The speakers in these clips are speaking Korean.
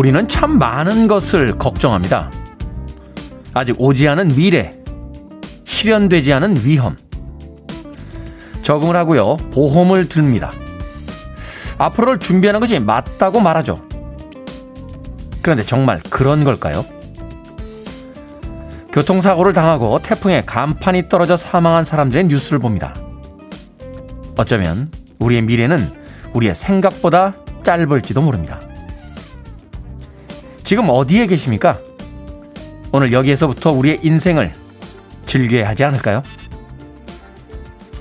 우리는 참 많은 것을 걱정합니다. 아직 오지 않은 미래, 실현되지 않은 위험. 적응을 하고요, 보험을 듭니다. 앞으로를 준비하는 것이 맞다고 말하죠. 그런데 정말 그런 걸까요? 교통사고를 당하고 태풍에 간판이 떨어져 사망한 사람들의 뉴스를 봅니다. 어쩌면 우리의 미래는 우리의 생각보다 짧을지도 모릅니다. 지금 어디에 계십니까? 오늘 여기에서부터 우리의 인생을 즐겨야 하지 않을까요?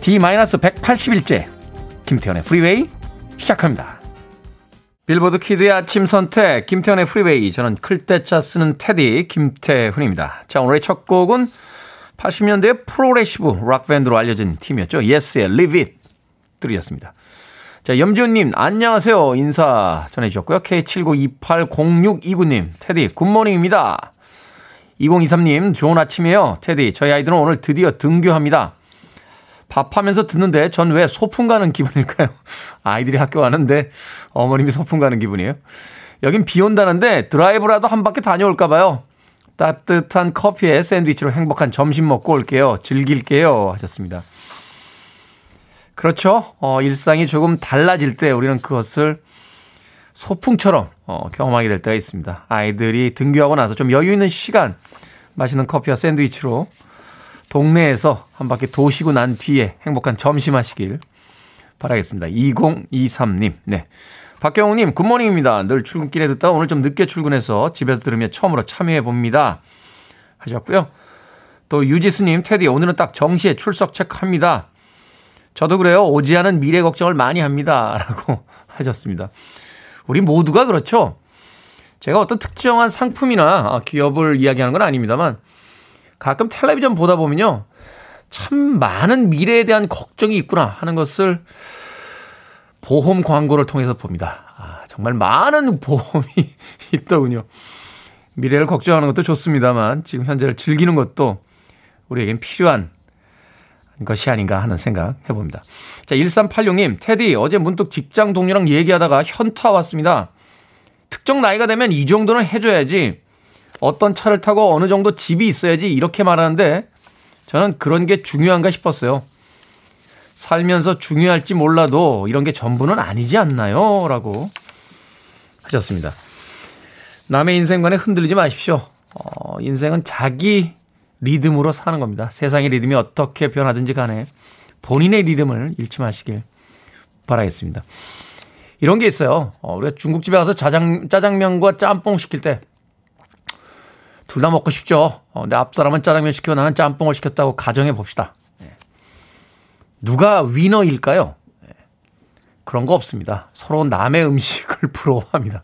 D-181째 김태현의 프리웨이 시작합니다. 빌보드 키드의 아침 선택 김태현의 프리웨이 저는 클때짜 쓰는 테디 김태훈입니다. 자 오늘의 첫 곡은 80년대 프로레시브 락 밴드로 알려진 팀이었죠. 예스의 Live It 들이었습니다. 자, 염지훈님, 안녕하세요. 인사 전해주셨고요. K79280629님, 테디, good morning입니다. 2023님, 좋은 아침이에요. 테디, 저희 아이들은 오늘 드디어 등교합니다. 밥하면서 듣는데 전 왜 소풍 가는 기분일까요? 아이들이 학교 가는데 어머님이 소풍 가는 기분이에요. 여긴 비 온다는데 드라이브라도 한 바퀴 다녀올까봐요. 따뜻한 커피에 샌드위치로 행복한 점심 먹고 올게요. 즐길게요. 하셨습니다. 그렇죠. 어, 일상이 조금 달라질 때 우리는 그것을 소풍처럼 어, 경험하게 될 때가 있습니다. 아이들이 등교하고 나서 좀 여유 있는 시간 맛있는 커피와 샌드위치로 동네에서 한 바퀴 도시고 난 뒤에 행복한 점심 하시길 바라겠습니다. 2023님. 네. 박경웅님, good morning입니다. 늘 출근길에 듣다 오늘 좀 늦게 출근해서 집에서 들으며 처음으로 참여해 봅니다. 하셨고요. 또 유지수님, 테디, 오늘은 딱 정시에 출석 체크합니다. 저도 그래요. 오지 않은 미래 걱정을 많이 합니다. 라고 하셨습니다. 우리 모두가 그렇죠. 제가 어떤 특정한 상품이나 기업을 이야기하는 건 아닙니다만 가끔 텔레비전 보다 보면요. 참 많은 미래에 대한 걱정이 있구나 하는 것을 보험 광고를 통해서 봅니다. 아, 정말 많은 보험이 있더군요. 미래를 걱정하는 것도 좋습니다만 지금 현재를 즐기는 것도 우리에겐 필요한 것이 아닌가 하는 생각 해봅니다. 자, 1386님, 테디, 어제 문득 직장 동료랑 얘기하다가 현타 왔습니다. 특정 나이가 되면 이 정도는 해줘야지. 어떤 차를 타고 어느 정도 집이 있어야지. 이렇게 말하는데 저는 그런 게 중요한가 싶었어요. 살면서 중요할지 몰라도 이런 게 전부는 아니지 않나요? 라고 하셨습니다. 남의 인생관에 흔들리지 마십시오. 어, 인생은 자기 리듬으로 사는 겁니다. 세상의 리듬이 어떻게 변하든지 간에 본인의 리듬을 잃지 마시길 바라겠습니다. 이런 게 있어요. 어, 우리가 중국집에 가서 짜장, 짜장면과 짬뽕 시킬 때, 둘 다 먹고 싶죠. 어, 내 앞사람은 짜장면 시키고 나는 짬뽕을 시켰다고 가정해 봅시다. 네. 누가 위너일까요? 네. 그런 거 없습니다. 서로 남의 음식을 부러워합니다.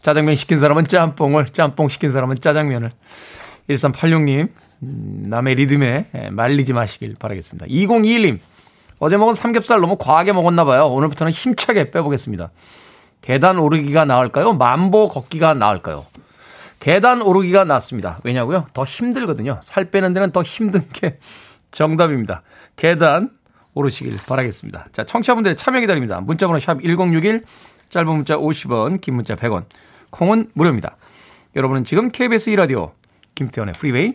짜장면 시킨 사람은 짬뽕을, 짬뽕 시킨 사람은 짜장면을. 1386님, 음, 남의 리듬에 말리지 마시길 바라겠습니다. 2021님, 어제 먹은 삼겹살 너무 과하게 먹었나 봐요. 오늘부터는 힘차게 빼보겠습니다. 계단 오르기가 나을까요? 만보 걷기가 나을까요? 계단 오르기가 낫습니다. 왜냐고요? 더 힘들거든요. 살 빼는 데는 더 힘든 게 정답입니다. 계단 오르시길 바라겠습니다. 자, 청취자분들의 참여 기다립니다. 문자번호 샵 1061, 짧은 문자 50원, 긴 문자 100원, 콩은 무료입니다. 여러분은 지금 KBS 2라디오 김태훈의 Freeway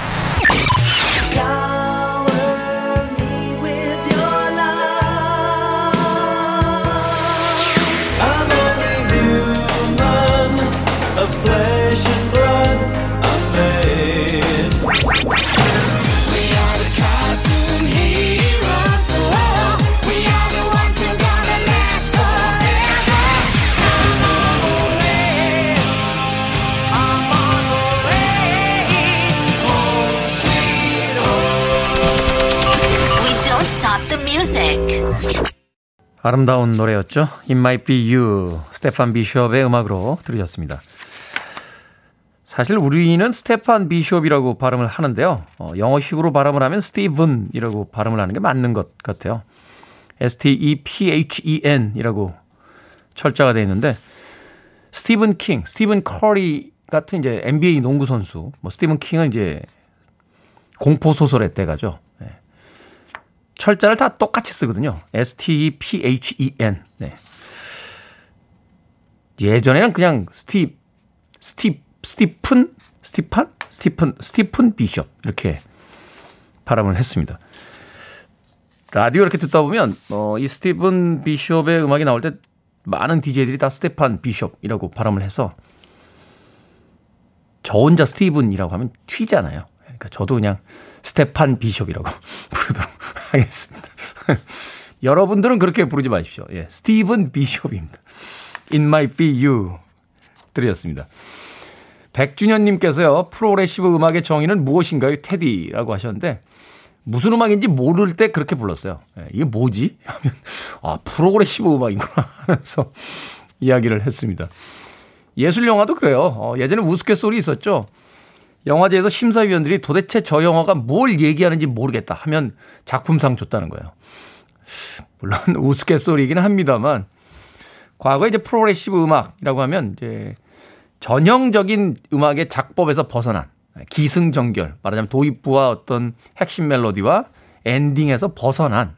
아름다운 노래였죠. It Might Be You. 스테판 비숍의 음악으로 들으셨습니다. 사실 우리는 스테판 비숍이라고 발음을 하는데요. 어, 영어식으로 발음을 하면 스티븐이라고 발음을 하는 게 맞는 것 같아요. S-T-E-P-H-E-N 이라고 철자가 되어 있는데 스티븐 킹, 스티븐 커리 같은 이제 NBA 농구 선수, 뭐 스티븐 킹은 이제 공포 소설의 대가죠. 철자를 다 똑같이 쓰거든요. S-T-E-P-H-E-N. 네. 예전에는 그냥 스티, 스티, 스티픈? 스티판? 스티픈, 스티픈 비숍. 이렇게 발음을 했습니다. 라디오 이렇게 듣다 보면, 어, 이 스티븐 비숍의 음악이 나올 때 많은 DJ들이 다 스테판 비숍이라고 발음을 해서 저 혼자 스티븐이라고 하면 튀잖아요. 그러니까 저도 그냥 스테판 비숍이라고 부르도록 하겠습니다. 여러분들은 그렇게 부르지 마십시오. 예, 스티븐 비숍입니다. It might be you. 드렸습니다. 백준현님께서요, progressive 음악의 정의는 무엇인가요? 테디라고 하셨는데, 무슨 음악인지 모를 때 그렇게 불렀어요. 예, 이게 뭐지? 하면, 아, progressive 음악이구나 하면서 이야기를 했습니다. 예술 영화도 그래요. 어, 예전에 우스갯소리 있었죠. 영화제에서 심사위원들이 도대체 저 영화가 뭘 얘기하는지 모르겠다 하면 작품상 줬다는 거예요. 물론 우스갯소리이긴 합니다만 과거에 이제 프로그레시브 음악이라고 하면 이제 전형적인 음악의 작법에서 벗어난 기승전결 말하자면 도입부와 어떤 핵심 멜로디와 엔딩에서 벗어난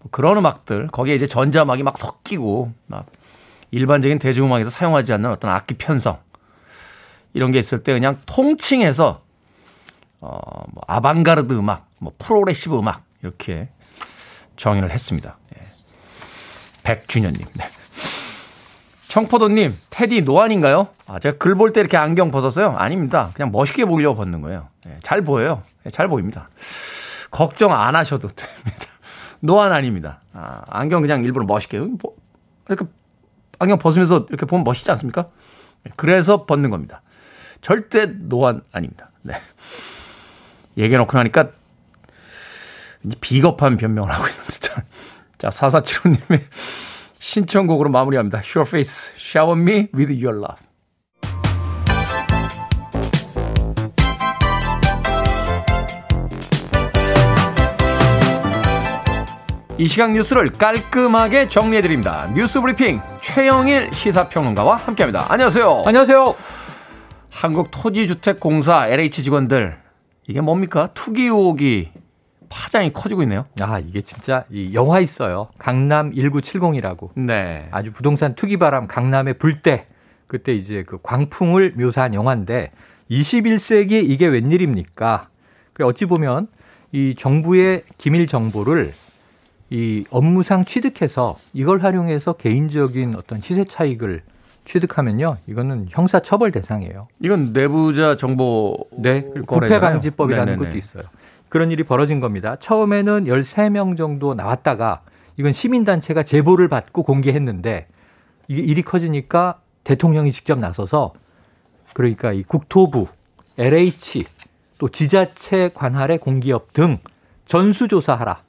뭐 그런 음악들 거기에 이제 전자음악이 막 섞이고 막 일반적인 대중음악에서 사용하지 않는 어떤 악기 편성 이런 게 있을 때 그냥 통칭해서 어, 뭐 아방가르드 음악, 뭐 프로그레시브 음악 이렇게 정의를 했습니다. 예. 백준현님. 네. 청포도님, 테디 노안인가요? 아, 제가 글 볼 때 이렇게 안경 벗었어요? 아닙니다. 그냥 멋있게 보이려고 벗는 거예요. 예, 잘 보여요. 예, 잘 보입니다. 걱정 안 하셔도 됩니다. 노안 아닙니다. 아, 안경 그냥 일부러 멋있게. 뭐, 이렇게 안경 벗으면서 이렇게 보면 멋있지 않습니까? 그래서 벗는 겁니다. 절대 노안 아닙니다. 네. 얘기해놓고 나니까 비겁한 변명을 하고 있는 듯한. 자, 4475님의 신청곡으로 마무리합니다. Sure Face, Shower Me with Your Love. 이 시각 뉴스를 깔끔하게 정리해드립니다. 뉴스 브리핑 최영일 시사평론가와 함께합니다. 안녕하세요. 안녕하세요. 한국토지주택공사 LH 직원들 이게 뭡니까? 투기 의혹이 파장이 커지고 있네요. 아, 이게 진짜 이 영화 있어요. 강남 1970이라고. 네. 아주 부동산 투기 바람 강남의 불때 그때 이제 그 광풍을 묘사한 영화인데 21세기 이게 웬일입니까? 그 어찌 보면 이 정부의 기밀 정보를 이 업무상 취득해서 이걸 활용해서 개인적인 어떤 시세 차익을 취득하면요, 이거는 형사 처벌 대상이에요. 이건 내부자 정보 네, 부패 방지법이라는 것도 있어요. 그런 일이 벌어진 겁니다. 처음에는 13명 정도 나왔다가 이건 시민단체가 제보를 받고 공개했는데 이게 일이 커지니까 대통령이 직접 나서서 그러니까 이 국토부, LH, 또 지자체 관할의 공기업 등 전수조사하라.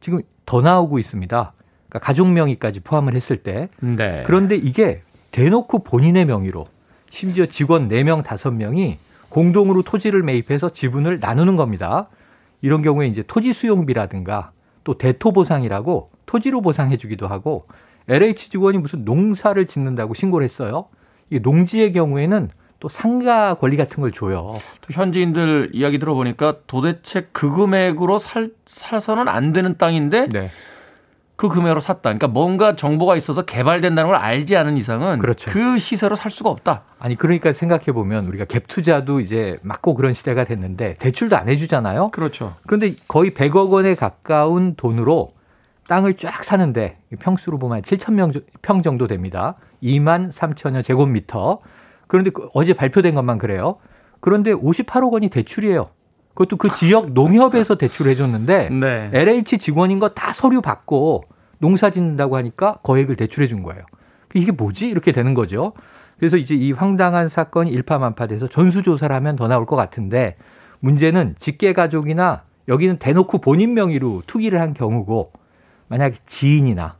지금 더 나오고 있습니다. 그러니까 가족 명의까지 포함을 했을 때. 네. 그런데 이게 대놓고 본인의 명의로 심지어 직원 4명, 5명이 공동으로 토지를 매입해서 지분을 나누는 겁니다. 이런 경우에 이제 토지 수용비라든가 또 대토 보상이라고 토지로 보상해 주기도 하고 LH 직원이 무슨 농사를 짓는다고 신고를 했어요. 이 농지의 경우에는 또 상가 권리 같은 걸 줘요. 또 현지인들 이야기 들어보니까 도대체 그 금액으로 살, 살서는 안 되는 땅인데 네. 그 금액으로 샀다. 그러니까 뭔가 정보가 있어서 개발된다는 걸 알지 않은 이상은 그렇죠. 그 시세로 살 수가 없다. 아니 그러니까 생각해 보면 우리가 갭 투자도 이제 맞고 그런 시대가 됐는데 대출도 안 해주잖아요. 그렇죠. 그런데 거의 100억 원에 가까운 돈으로 땅을 쫙 사는데 평수로 보면 7천 명평 정도 됩니다. 2만 3천여 제곱미터. 그런데 그 어제 발표된 것만 그래요. 그런데 58억 원이 대출이에요. 그것도 그 지역 농협에서 대출을 해줬는데 네. LH 직원인 거 다 서류 받고 농사 짓는다고 하니까 거액을 대출해 준 거예요. 이게 뭐지? 이렇게 되는 거죠. 그래서 이제 이 황당한 사건이 일파만파돼서 전수조사를 하면 더 나올 것 같은데 문제는 직계가족이나 여기는 대놓고 본인 명의로 투기를 한 경우고 만약에 지인이나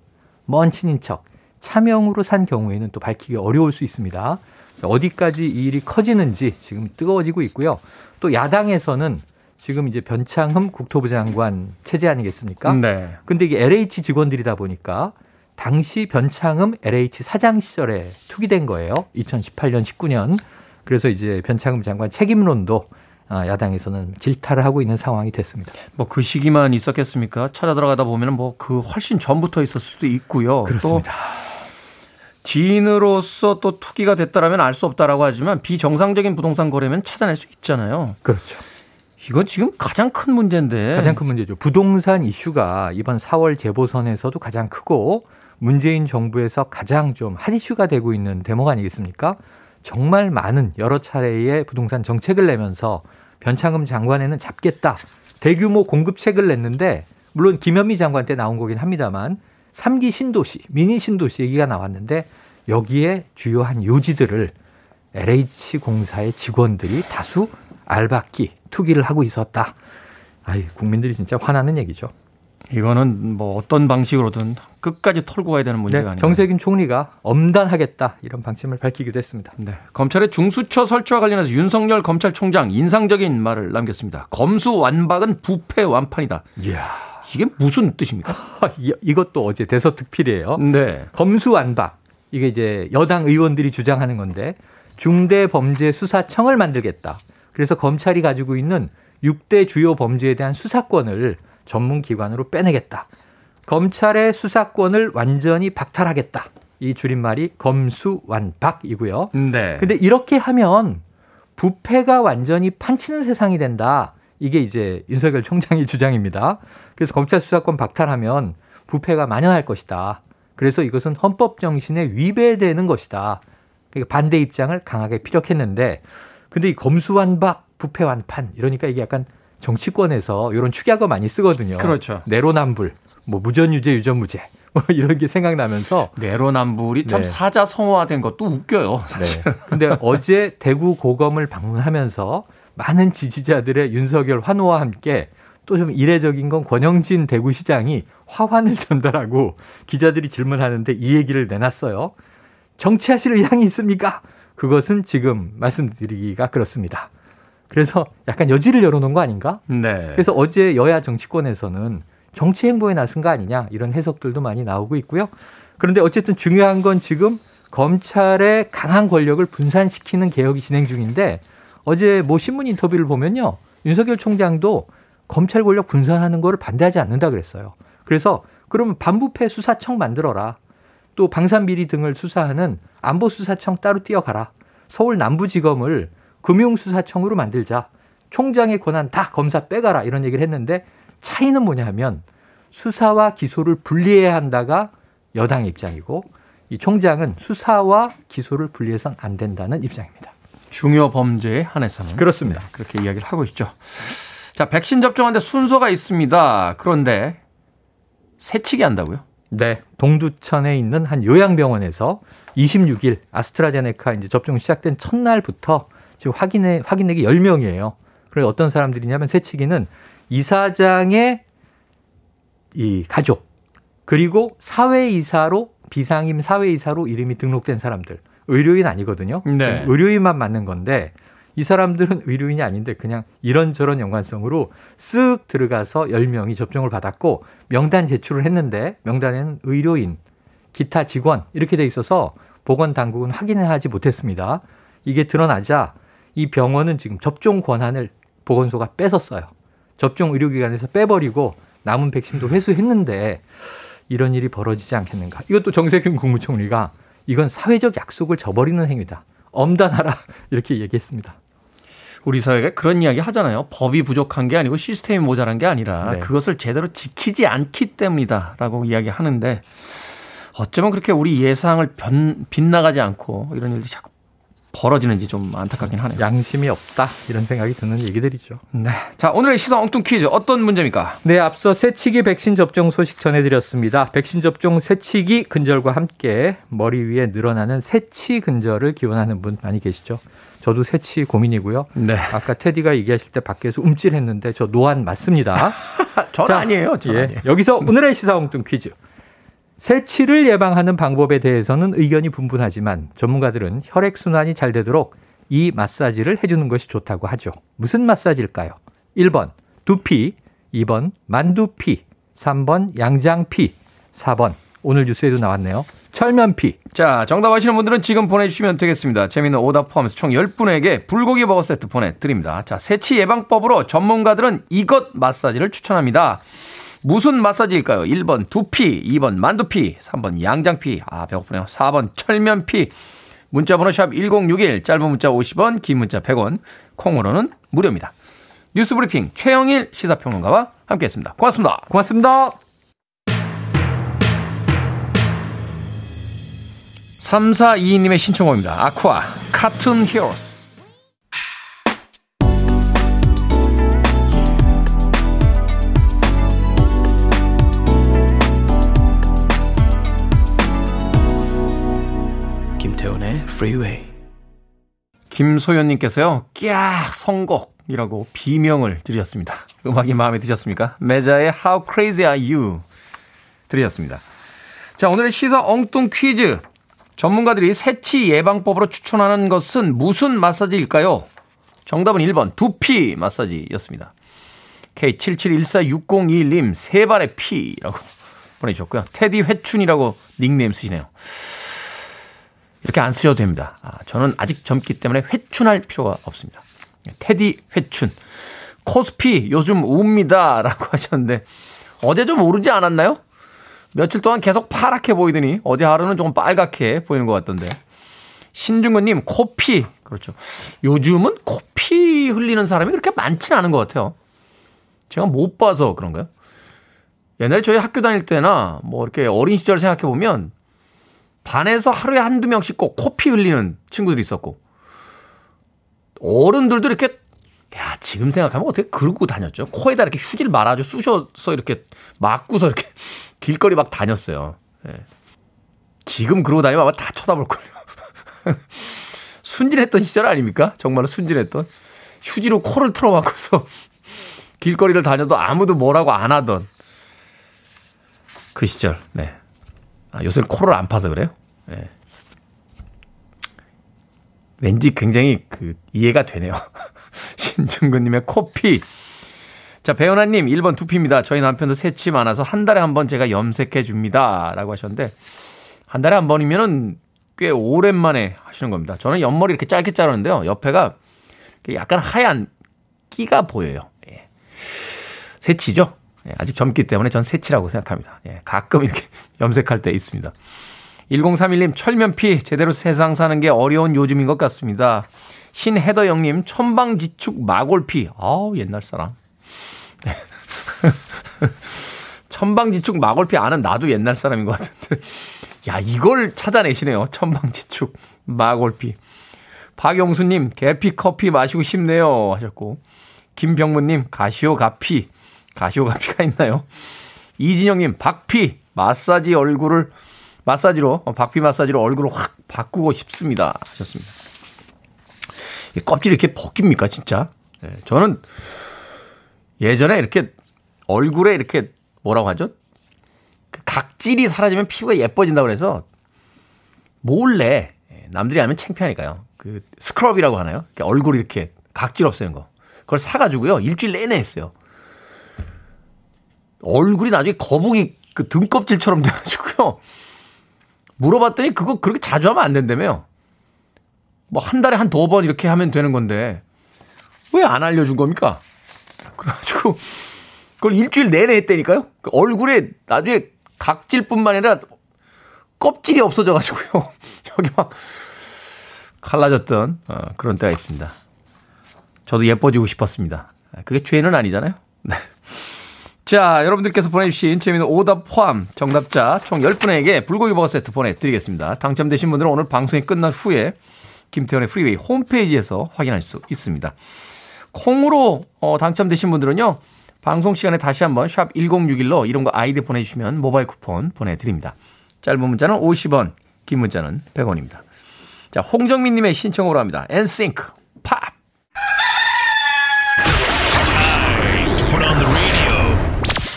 먼 친인척 차명으로 산 경우에는 또 밝히기 어려울 수 있습니다. 어디까지 이 일이 커지는지 지금 뜨거워지고 있고요. 또 야당에서는 지금 이제 변창흠 국토부 장관 체제 아니겠습니까? 네. 근데 이게 LH 직원들이다 보니까 당시 변창흠 LH 사장 시절에 투기된 거예요. 2018년, 19년. 그래서 이제 변창흠 장관 책임론도 아, 야당에서는 질타를 하고 있는 상황이 됐습니다. 뭐 그 시기만 있었겠습니까? 찾아 들어가다 보면은 뭐그 훨씬 전부터 있었을 수도 있고요. 그렇습니다. 또 지인으로서 또 투기가 됐다라면 알 수 없다라고 하지만 비정상적인 부동산 거래면 찾아낼 수 있잖아요. 그렇죠. 이건 지금 가장 큰 문제인데. 가장 큰 문제죠. 부동산 이슈가 이번 4월 재보선에서도 가장 크고 문재인 정부에서 가장 좀 핫 이슈가 되고 있는 대목 아니겠습니까? 정말 많은 여러 차례의 부동산 정책을 내면서 변창흠 장관에는 잡겠다. 대규모 공급책을 냈는데 물론 김현미 장관 때 나온 거긴 합니다만 3기 신도시, 미니 신도시 얘기가 나왔는데 여기에 주요한 요지들을 LH공사의 직원들이 다수 알박기, 투기를 하고 있었다. 아이, 국민들이 진짜 화나는 얘기죠. 이거는 뭐 어떤 방식으로든 끝까지 털고 가야 되는 문제가 네, 아니에요. 정세균 총리가 엄단하겠다 이런 방침을 밝히기도 했습니다. 네. 검찰의 중수처 설치와 관련해서 윤석열 검찰총장 인상적인 말을 남겼습니다. 검수 완박은 부패 완판이다. 이야. 이게 무슨 뜻입니까? 이- 이것도 어제 대서특필이에요. 네. 검수완박 이게 이제 여당 의원들이 주장하는 건데 중대범죄수사청을 만들겠다. 그래서 검찰이 가지고 있는 6대 주요 범죄에 대한 수사권을 전문 기관으로 빼내겠다. 검찰의 수사권을 완전히 박탈하겠다. 이 줄임말이 검수완박이고요. 네. 근데 이렇게 하면 부패가 완전히 판치는 세상이 된다. 이게 이제 윤석열 총장의 주장입니다. 그래서 검찰 수사권 박탈하면 부패가 만연할 것이다. 그래서 이것은 헌법 정신에 위배되는 것이다. 그러니까 반대 입장을 강하게 피력했는데 근데 이 검수완박, 부패완판 이러니까 이게 약간 정치권에서 이런 축약어 많이 쓰거든요. 그렇죠. 내로남불, 뭐 무전유죄, 유전무죄 뭐 이런 게 생각나면서 내로남불이 참 네. 사자성어화된 것도 웃겨요. 사실. 네. 근데 어제 대구 고검을 방문하면서 많은 지지자들의 윤석열 환호와 함께 또 좀 이례적인 건 권영진 대구시장이 화환을 전달하고 기자들이 질문하는데 이 얘기를 내놨어요. 정치하실 의향이 있습니까? 그것은 지금 말씀드리기가 그렇습니다. 그래서 약간 여지를 열어놓은 거 아닌가? 네. 그래서 어제 여야 정치권에서는 정치 행보에 나선 거 아니냐 이런 해석들도 많이 나오고 있고요. 그런데 어쨌든 중요한 건 지금 검찰의 강한 권력을 분산시키는 개혁이 진행 중인데 어제 뭐 신문 인터뷰를 보면요. 윤석열 총장도 검찰 권력 분산하는 거를 반대하지 않는다 그랬어요. 그래서 그러면 반부패 수사청 만들어라. 또 방산비리 등을 수사하는 안보수사청 따로 띄어가라. 서울 남부지검을 금융수사청으로 만들자. 총장의 권한 다 검사 빼가라. 이런 얘기를 했는데 차이는 뭐냐 하면 수사와 기소를 분리해야 한다가 여당의 입장이고 이 총장은 수사와 기소를 분리해서는 안 된다는 입장입니다. 중요 범죄에 한해서는 그렇습니다. 그렇게 이야기를 하고 있죠. 자, 백신 접종하는데 순서가 있습니다. 그런데 세치기 한다고요? 네, 동두천에 있는 한 요양병원에서 26일 아스트라제네카 이제 접종 시작된 첫날부터 지금 확인해 확인액이 10명이에요. 그래서 어떤 사람들이냐면 세치기는 이사장의 이 가족 그리고 사회이사로 비상임 사회이사로 이름이 등록된 사람들 의료인 아니거든요. 네. 의료인만 맞는 건데 이 사람들은 의료인이 아닌데 그냥 이런저런 연관성으로 쓱 들어가서 10명이 접종을 받았고 명단 제출을 했는데 명단에는 의료인, 기타 직원 이렇게 돼 있어서 보건 당국은 확인을 하지 못했습니다. 이게 드러나자 이 병원은 지금 접종 권한을 보건소가 뺏었어요. 접종 의료기관에서 빼버리고 남은 백신도 회수했는데 이런 일이 벌어지지 않겠는가. 이것도 정세균 국무총리가 이건 사회적 약속을 저버리는 행위다. 엄단하라 이렇게 얘기했습니다. 우리 사회가 그런 이야기 하잖아요. 법이 부족한 게 아니고 시스템이 모자란 게 아니라 네. 그것을 제대로 지키지 않기 때문이다라고 이야기 하는데 어쩌면 그렇게 우리 예상을 변, 빗나가지 않고 이런 일들이 자꾸 벌어지는지 좀 안타깝긴 하네요. 양심이 없다 이런 생각이 드는 얘기들이죠. 네. 자, 오늘의 시사 엉뚱 퀴즈 어떤 문제입니까? 네, 앞서 새치기 백신 접종 소식 전해드렸습니다. 백신 접종 새치기 근절과 함께 머리 위에 늘어나는 새치 근절을 기원하는 분 많이 계시죠. 저도 새치 고민이고요. 네. 아까 테디가 얘기하실 때 밖에서 움찔했는데 저 노안 맞습니다. 전 자, 아니에요. 전 예, 아니에요. 여기서 오늘의 시사 엉뚱 퀴즈. 새치를 예방하는 방법에 대해서는 의견이 분분하지만 전문가들은 혈액순환이 잘 되도록 이 마사지를 해주는 것이 좋다고 하죠. 무슨 마사지일까요? 1번 두피, 2번 만두피, 3번 양장피, 4번 오늘 뉴스에도 나왔네요. 철면피. 자, 정답 아시는 분들은 지금 보내주시면 되겠습니다. 재미있는 오답 포함해서 총 10분에게 불고기 버거 세트 보내드립니다. 자, 세치 예방법으로 전문가들은 이것 마사지를 추천합니다. 무슨 마사지일까요? 1번 두피, 2번 만두피, 3번 양장피, 아, 배고프네요. 4번 철면피. 문자번호 샵 1061, 짧은 문자 50원, 긴 문자 100원, 콩으로는 무료입니다. 뉴스브리핑 최영일 시사평론가와 함께했습니다. 고맙습니다. 고맙습니다. 3422님의 신청곡입니다. 아쿠아, 카툰 히어로스. 김태훈의 Freeway. 김소연님께서요, 꺄, 선곡이라고 비명을 드렸습니다. 음악이 마음에 드셨습니까? 메자의 How Crazy Are You 드렸습니다. 자, 오늘의 시사 엉뚱 퀴즈. 전문가들이 새치 예방법으로 추천하는 것은 무슨 마사지일까요? 정답은 1번 두피 마사지였습니다. K77146021님 세 발의 피라고 보내주셨고요. 테디 회춘이라고 닉네임 쓰시네요. 이렇게 안 쓰셔도 됩니다. 아, 저는 아직 젊기 때문에 회춘할 필요가 없습니다. 테디 회춘. 코스피 요즘 웁니다. 라고 하셨는데 어제 좀 오르지 않았나요? 며칠 동안 계속 파랗게 보이더니 어제 하루는 조금 빨갛게 보이는 것 같던데. 신중근님, 코피. 그렇죠. 요즘은 코피 흘리는 사람이 그렇게 많지는 않은 것 같아요. 제가 못 봐서 그런가요? 옛날에 저희 학교 다닐 때나 뭐 이렇게 어린 시절 생각해 보면 반에서 하루에 한두 명씩 꼭 코피 흘리는 친구들이 있었고 어른들도 이렇게 야 지금 생각하면 어떻게 그러고 다녔죠? 코에다 이렇게 휴지를 말아줘 쑤셔서 이렇게 막고서 이렇게 길거리 막 다녔어요. 예. 지금 그러고 다니면 아마 다 쳐다볼걸요. 순진했던 시절 아닙니까? 정말로 순진했던. 휴지로 코를 틀어막고서 길거리를 다녀도 아무도 뭐라고 안 하던 그 시절. 네. 아, 요새 코를 안 파서 그래요? 네. 왠지 굉장히 그 이해가 되네요. 신중근님의 코피. 자, 배은하님, 1번 두피입니다. 저희 남편도 새치 많아서 한 달에 한 번 제가 염색해 줍니다. 라고 하셨는데, 한 달에 한 번이면은 꽤 오랜만에 하시는 겁니다. 저는 옆머리 이렇게 짧게 자르는데요. 옆에가 약간 하얀 끼가 보여요. 예. 새치죠? 예, 아직 젊기 때문에 전 새치라고 생각합니다. 예, 가끔 이렇게 염색할 때 있습니다. 1031님, 철면피 제대로 세상 사는 게 어려운 요즘인 것 같습니다. 신혜더 영님, 천방지축 마골피. 아우, 옛날 사람. 천방지축 마골피 아는 나도 옛날 사람인 것 같은데. 야, 이걸 찾아내시네요. 천방지축 마골피. 박영수님, 계피 커피 마시고 싶네요. 하셨고. 김병문님, 가시오 가피. 가시오 가피가 있나요? 이진영님, 박피. 마사지 얼굴을, 마사지로, 어, 박피 마사지로 얼굴을 확 바꾸고 싶습니다. 하셨습니다. 껍질이 이렇게 벗깁니까, 진짜? 네, 저는 예전에 이렇게 얼굴에 이렇게 뭐라고 하죠? 그 각질이 사라지면 피부가 예뻐진다고 그래서 몰래 예, 남들이 알면 창피하니까요. 그 스크럽이라고 하나요? 얼굴 이렇게 각질 없애는 거. 그걸 사가지고요. 일주일 내내 했어요. 얼굴이 나중에 거북이 그 등껍질처럼 돼가지고요. 물어봤더니 그거 그렇게 자주 하면 안 된다며요. 뭐 한 달에 한 두 번 이렇게 하면 되는 건데 왜 안 알려준 겁니까? 그래가지고 그걸 일주일 내내 했다니까요. 그 얼굴에 나중에 각질뿐만 아니라 껍질이 없어져가지고요. 여기 막 갈라졌던 어, 그런 때가 있습니다. 저도 예뻐지고 싶었습니다. 그게 죄는 아니잖아요. 네. 자, 여러분들께서 보내주신 재미있는 오답 포함 정답자 총 10분에게 불고기 버거 세트 보내드리겠습니다. 당첨되신 분들은 오늘 방송이 끝난 후에 김태훈의 Freeway 홈페이지에서 확인할 수 있습니다. 콩으로 어, 당첨되신 분들은요. 방송 시간에 다시 한번 샵 1061로 로그인 아이디 보내주시면 모바일 쿠폰 보내드립니다. 짧은 문자는 50원, 긴 문자는 100원입니다. 자, 홍정민님의 신청으로 합니다. NSYNC Pop!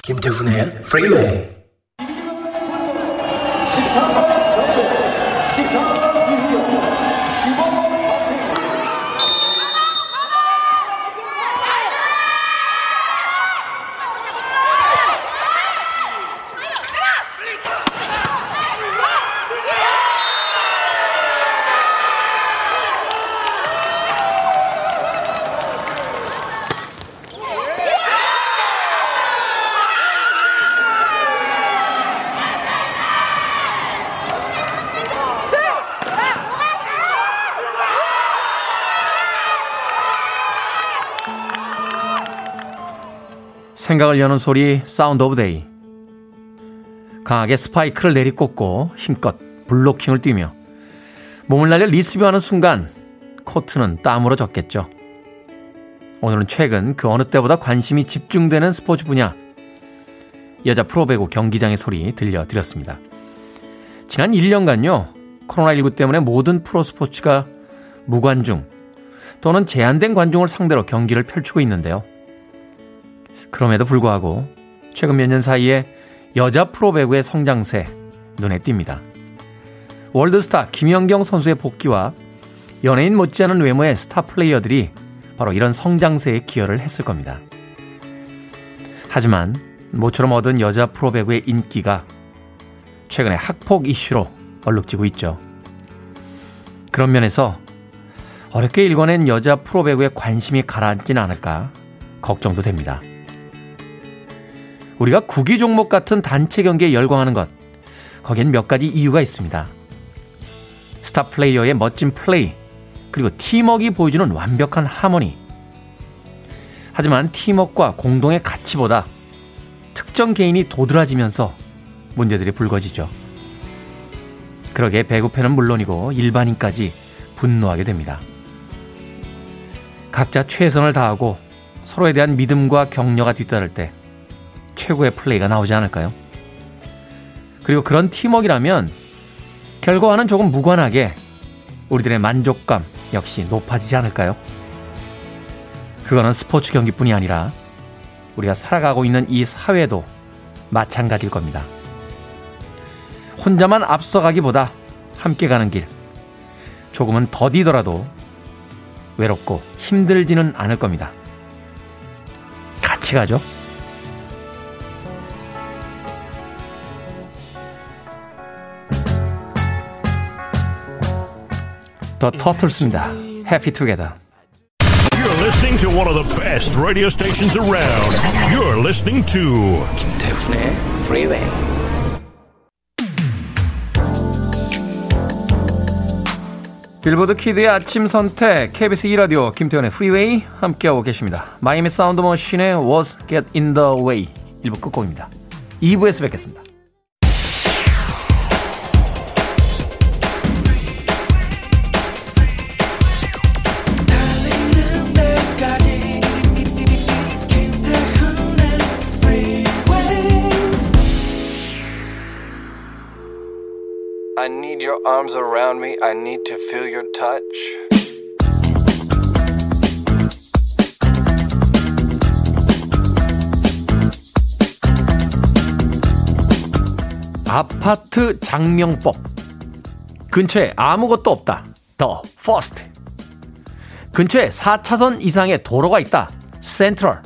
김태훈의 Freeway. 13번 정도 13번 유희영 15 생각을 여는 소리 Sound of Day 강하게 스파이크를 내리꽂고 힘껏 블로킹을 뛰며 몸을 날려 리시브하는 순간 코트는 땀으로 젖겠죠. 오늘은 최근 그 어느 때보다 관심이 집중되는 스포츠 분야 여자 프로배구 경기장의 소리 들려드렸습니다. 지난 1년간요, 코로나19 때문에 모든 프로스포츠가 무관중 또는 제한된 관중을 상대로 경기를 펼치고 있는데요. 그럼에도 불구하고 최근 몇 년 사이에 여자 프로배구의 성장세 눈에 띕니다. 월드스타 김연경 선수의 복귀와 연예인 못지않은 외모의 스타 플레이어들이 바로 이런 성장세에 기여를 했을 겁니다. 하지만 모처럼 얻은 여자 프로배구의 인기가 최근에 학폭 이슈로 얼룩지고 있죠. 그런 면에서 어렵게 일궈낸 여자 프로배구에 관심이 가라앉지는 않을까 걱정도 됩니다. 우리가 구기 종목 같은 단체 경기에 열광하는 것, 거기엔 몇 가지 이유가 있습니다. 스타 플레이어의 멋진 플레이, 그리고 팀워크가 보여주는 완벽한 하모니. 하지만 팀워크와 공동의 가치보다 특정 개인이 도드라지면서 문제들이 불거지죠. 그러게 배구팬은 물론이고 일반인까지 분노하게 됩니다. 각자 최선을 다하고 서로에 대한 믿음과 격려가 뒤따를 때 최고의 플레이가 나오지 않을까요? 그리고 그런 팀워크라면 결과와는 조금 무관하게 우리들의 만족감 역시 높아지지 않을까요? 그거는 스포츠 경기뿐이 아니라 우리가 살아가고 있는 이 사회도 마찬가지일 겁니다. 혼자만 앞서가기보다 함께 가는 길 조금은 더디더라도 외롭고 힘들지는 않을 겁니다. 같이 가죠. 더 터틀스입니다. Happy Together. You're listening to one of the best radio stations around. You're listening to 김태훈의 Freeway. 빌보드 키드의 아침 선택 KBS 2라디오 김태현의 프리웨이 함께하고 계십니다. 마이미 사운드 머신의 Was Get In The Way 1부 끝곡입니다. 2부에서 뵙겠습니다. I need your arms around me. I need to feel your touch. 아파트 작명법. 근처에 아무것도 없다. The First. 근처에 4차선 이상의 도로가 있다. Central.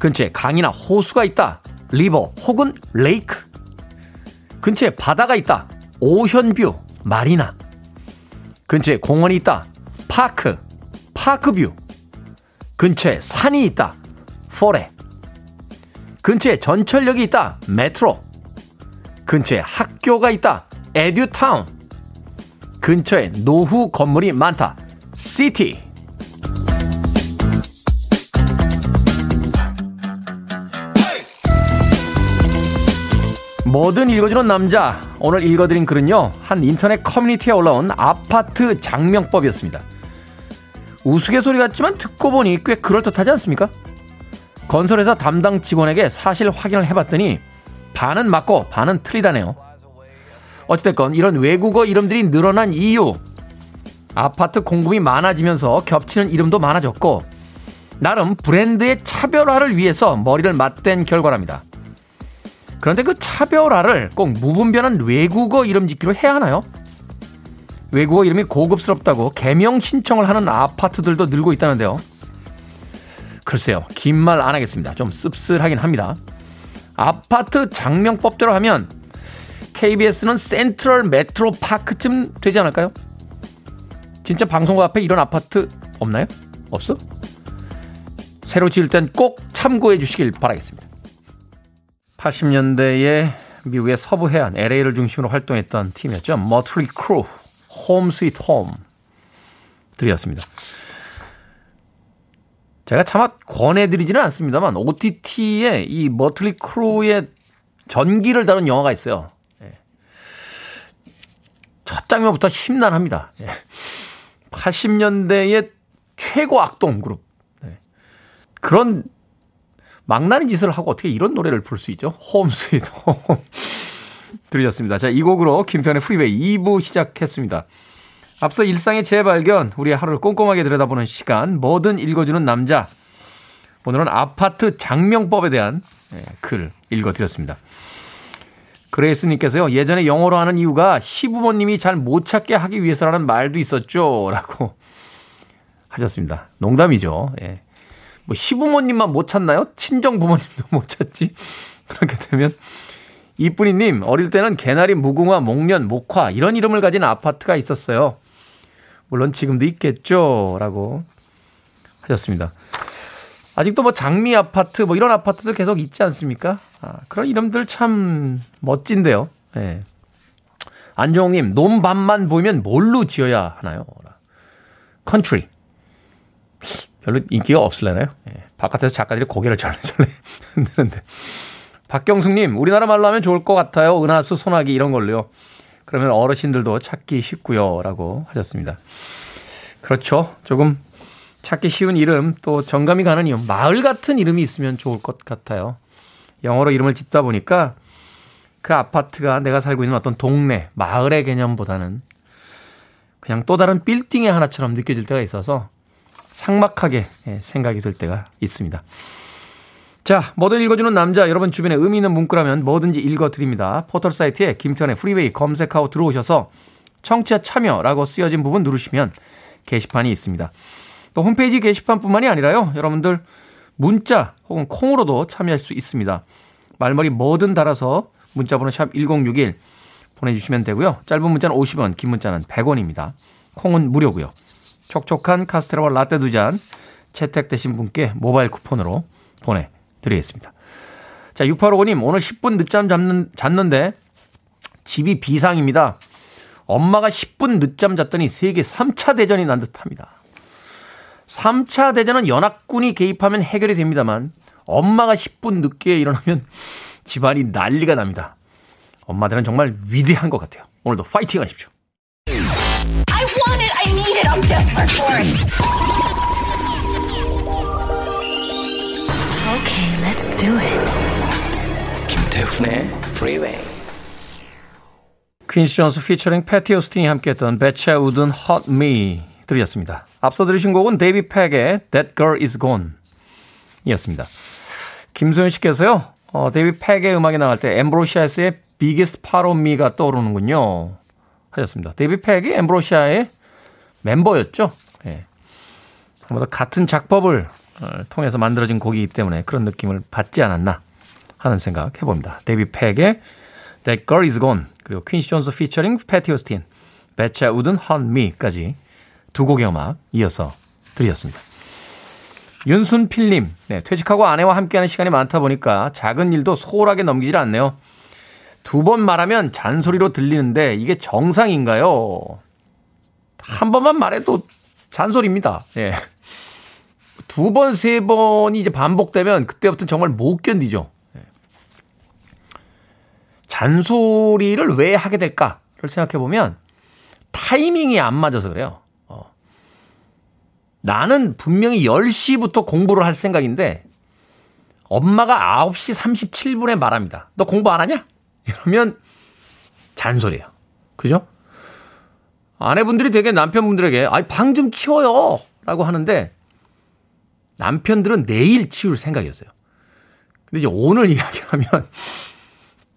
근처에 강이나 호수가 있다. River 혹은 Lake. 근처에 바다가 있다. Ocean View, Marina. 근처에 공원이 있다. Park, Park View. 근처에 산이 있다. Forêt. 근처에 전철역이 있다. 메트로. 근처에 학교가 있다. Edu Town. 근처에 노후 건물이 많다. City. 뭐든 읽어주는 남자. 오늘 읽어드린 글은요, 한 인터넷 커뮤니티에 올라온 아파트 장명법이었습니다. 우스갯소리 같지만 듣고 보니 꽤 그럴듯하지 않습니까? 건설회사 담당 직원에게 사실 확인을 해봤더니 반은 맞고 반은 틀리다네요. 어찌됐건 이런 외국어 이름들이 늘어난 이유. 아파트 공급이 많아지면서 겹치는 이름도 많아졌고, 나름 브랜드의 차별화를 위해서 머리를 맞댄 결과랍니다. 그런데 그 차별화를 꼭 무분별한 외국어 이름 짓기로 해야 하나요? 외국어 이름이 고급스럽다고 개명 신청을 하는 아파트들도 늘고 있다는데요. 글쎄요, 긴 말 안 하겠습니다. 좀 씁쓸하긴 합니다. 아파트 장명법대로 하면 KBS는 센트럴 메트로 파크쯤 되지 않을까요? 진짜 방송국 앞에 이런 아파트 없나요? 없어? 새로 지을 땐 꼭 참고해 주시길 바라겠습니다. 80년대에 미국의 서부 해안 LA를 중심으로 활동했던 팀이었죠. Mötley Crüe, Home Sweet Home 들으셨습니다. 제가 차마 권해드리지는 않습니다만 OTT에 이 Mötley Crüe의 전기를 다룬 영화가 있어요. 예. 첫 장면부터 심란합니다. 예. 80년대의 최고 악동 그룹. 네. 그런 망나니 짓을 하고 어떻게 이런 노래를 부를 수 있죠? Home home. 들으셨습니다. 자, 이 곡으로 김태훈의 Freeway 2부 시작했습니다. 앞서 일상의 재발견, 우리의 하루를 꼼꼼하게 들여다보는 시간, 뭐든 읽어주는 남자. 오늘은 아파트 작명법에 대한 예, 글 읽어드렸습니다. 그레이스님께서요, 예전에 영어로 하는 이유가 시부모님이 잘 못 찾게 하기 위해서라는 말도 있었죠. 라고 하셨습니다. 농담이죠. 예. 뭐 시부모님만 못 찾나요? 친정 부모님도 못 찾지? 그렇게 되면 이쁜이님 어릴 때는 개나리, 무궁화, 목련, 목화 이런 이름을 가진 아파트가 있었어요. 물론 지금도 있겠죠. 라고 하셨습니다. 아직도 뭐 장미 아파트 뭐 이런 아파트들 계속 있지 않습니까? 아, 그런 이름들 참 멋진데요. 예. 안정님, 논밭만 보이면 뭘로 지어야 하나요? Country. 별로 인기가 없을래나요? 예. 바깥에서 작가들이 고개를 절레절레 흔드는데. 박경숙님, 우리나라 말로 하면 좋을 것 같아요. 은하수, 소나기 이런 걸로요. 그러면 어르신들도 찾기 쉽고요. 라고 하셨습니다. 그렇죠. 조금 찾기 쉬운 이름 또 정감이 가는 이름 마을 같은 이름이 있으면 좋을 것 같아요. 영어로 이름을 짓다 보니까 그 아파트가 내가 살고 있는 어떤 동네, 마을의 개념보다는 그냥 또 다른 빌딩의 하나처럼 느껴질 때가 있어서 상막하게 예, 생각이 들 때가 있습니다. 자, 뭐든 읽어주는 남자, 여러분 주변에 의미 있는 문구라면 뭐든지 읽어드립니다. 포털 사이트에 김태훈의 프리웨이 검색하고 들어오셔서 청취자 참여라고 쓰여진 부분 누르시면 게시판이 있습니다. 또 홈페이지 게시판뿐만이 아니라요. 여러분들 문자 혹은 콩으로도 참여할 수 있습니다. 말머리 뭐든 달아서 문자번호 샵 1061 보내주시면 되고요. 짧은 문자는 50원, 긴 문자는 100원입니다. 콩은 무료고요. 촉촉한 카스테라와 라떼 두 잔 채택되신 분께 모바일 쿠폰으로 보내드리겠습니다. 자, 6855님, 오늘 10분 늦잠 잡는, 잤는데 집이 비상입니다. 엄마가 10분 늦잠 잤더니 세계 3차 대전이 난 듯합니다. 3차 대전은 연합군이 개입하면 해결이 됩니다만 엄마가 10분 늦게 일어나면 집안이 난리가 납니다. 엄마들은 정말 위대한 것 같아요. 오늘도 파이팅 하십시오. I want it. I need it. I'm desperate for it. Okay, let's do it. 김태훈의 Freeway. 퀸시 존스 피처링 패티 오스틴이 함께했던 배차 우든 Hot Me 들으셨습니다. 앞서 들으신 곡은 데이비드 팩의 That Girl Is Gone 이었습니다. 김소연 씨께서요. 어, 데이비드 팩의 음악이 나갈 때 엠브로시아의 Biggest Part of Me가 떠오르는군요. 하셨습니다. 데이비드 팩이 엠브로시아의 멤버였죠. 예. 아무튼 같은 작법을 어, 통해서 만들어진 곡이기 때문에 그런 느낌을 받지 않았나 하는 생각 해봅니다. 데이비드 팩의 That Girl Is Gone 그리고 퀸시 존스 피처링 패티 오스틴 배차 우든 헌 미까지 두 곡의 음악 이어서 들으셨습니다. 윤순필님, 네, 퇴직하고 아내와 함께하는 시간이 많다 보니까 작은 일도 소홀하게 넘기질 않네요. 두 번 말하면 잔소리로 들리는데 이게 정상인가요? 한 번만 말해도 잔소리입니다. 예. 두 번, 세 번이 이제 반복되면 그때부터 정말 못 견디죠. 예. 잔소리를 왜 하게 될까를 생각해 보면 타이밍이 안 맞아서 그래요. 어. 나는 분명히 10시부터 공부를 할 생각인데 엄마가 9시 37분에 말합니다. 너 공부 안 하냐? 이러면 잔소리예요. 그죠? 아내분들이 되게 남편분들에게 아이 방 좀 치워요 라고 하는데 남편들은 내일 치울 생각이었어요. 근데 이제 오늘 이야기하면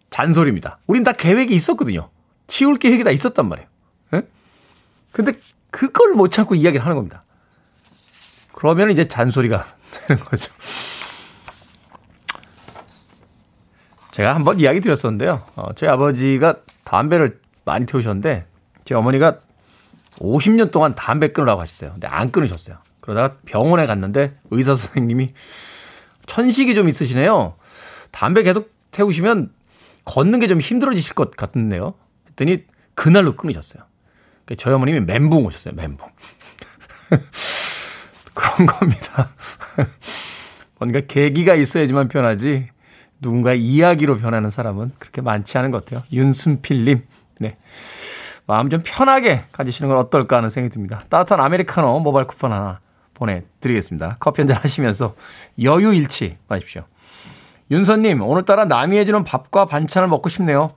잔소리입니다. 우린 다 계획이 있었거든요. 치울 계획이 다 있었단 말이에요. 예? 근데 그걸 못 참고 이야기를 하는 겁니다. 그러면 이제 잔소리가 되는 거죠. 제가 한번 이야기 드렸었는데요. 어, 저희 아버지가 담배를 많이 태우셨는데 제 어머니가 50년 동안 담배 끊으라고 하셨어요. 근데 안 끊으셨어요. 그러다가 병원에 갔는데 의사 선생님이 천식이 좀 있으시네요. 담배 계속 태우시면 걷는 게 좀 힘들어지실 것 같은데요. 했더니 그날로 끊으셨어요. 저희 어머님이 멘붕 오셨어요. 멘붕. 그런 겁니다. 뭔가 계기가 있어야지만 변하지 누군가 이야기로 변하는 사람은 그렇게 많지 않은 것 같아요. 윤순필님, 네. 마음 좀 편하게 가지시는 건 어떨까 하는 생각이 듭니다. 따뜻한 아메리카노 모바일 쿠폰 하나 보내드리겠습니다. 커피 한잔 하시면서 여유 일치 마십시오. 윤선님, 오늘따라 남이 해주는 밥과 반찬을 먹고 싶네요.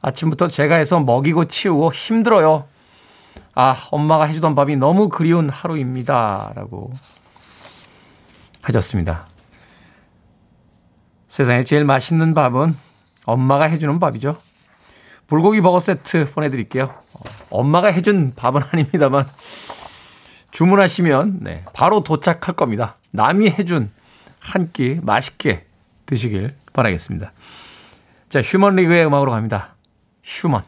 아침부터 제가 해서 먹이고 치우고 힘들어요. 아, 엄마가 해주던 밥이 너무 그리운 하루입니다. 라고 하셨습니다. 세상에 제일 맛있는 밥은 엄마가 해주는 밥이죠. 불고기 버거 세트 보내드릴게요. 어, 엄마가 해준 밥은 아닙니다만 주문하시면 네, 바로 도착할 겁니다. 남이 해준 한 끼 맛있게 드시길 바라겠습니다. 자, 휴먼 리그의 음악으로 갑니다. 휴먼.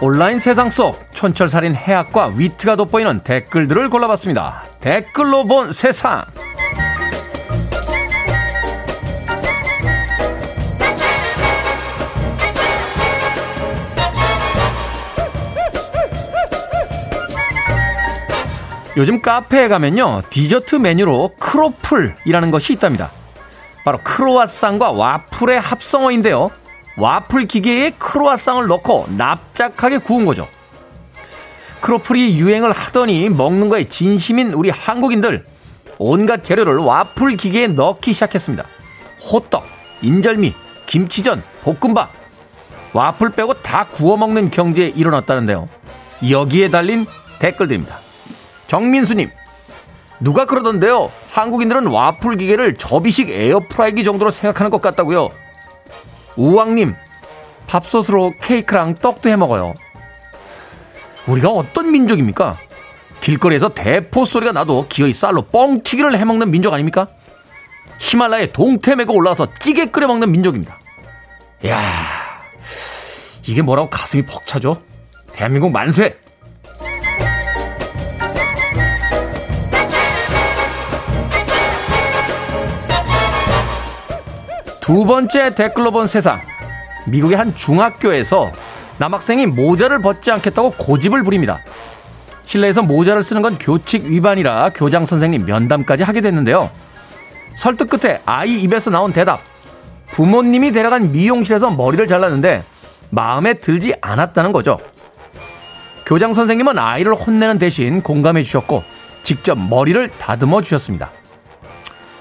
온라인 세상 속 촌철살인 해학과 위트가 돋보이는 댓글들을 골라봤습니다. 댓글로 본 세상. 요즘 카페에 가면요 디저트 메뉴로 크로플이라는 것이 있답니다. 바로 크로아상과 와플의 합성어인데요. 와플 기계에 크로아상을 넣고 납작하게 구운 거죠. 크로플이 유행을 하더니 먹는 거에 진심인 우리 한국인들 온갖 재료를 와플 기계에 넣기 시작했습니다. 호떡, 인절미, 김치전, 볶음밥 와플 빼고 다 구워 먹는 경제에 일어났다는데요. 여기에 달린 댓글들입니다. 정민수님, 누가 그러던데요? 한국인들은 와플 기계를 접이식 에어프라이기 정도로 생각하는 것 같다고요. 우왕님, 밥솥으로 케이크랑 떡도 해 먹어요. 우리가 어떤 민족입니까? 길거리에서 대포 소리가 나도 기어이 쌀로 뻥튀기를 해 먹는 민족 아닙니까? 히말라야에 동태 메고 올라와서 찌개 끓여 먹는 민족입니다. 야 이게 뭐라고 가슴이 벅차죠? 대한민국 만세! 두 번째 댓글로 본 세상. 미국의 한 중학교에서 남학생이 모자를 벗지 않겠다고 고집을 부립니다. 실내에서 모자를 쓰는 건 교칙 위반이라 교장 선생님 면담까지 하게 됐는데요. 설득 끝에 아이 입에서 나온 대답. 부모님이 데려간 미용실에서 머리를 잘랐는데 마음에 들지 않았다는 거죠. 교장 선생님은 아이를 혼내는 대신 공감해 주셨고 직접 머리를 다듬어 주셨습니다.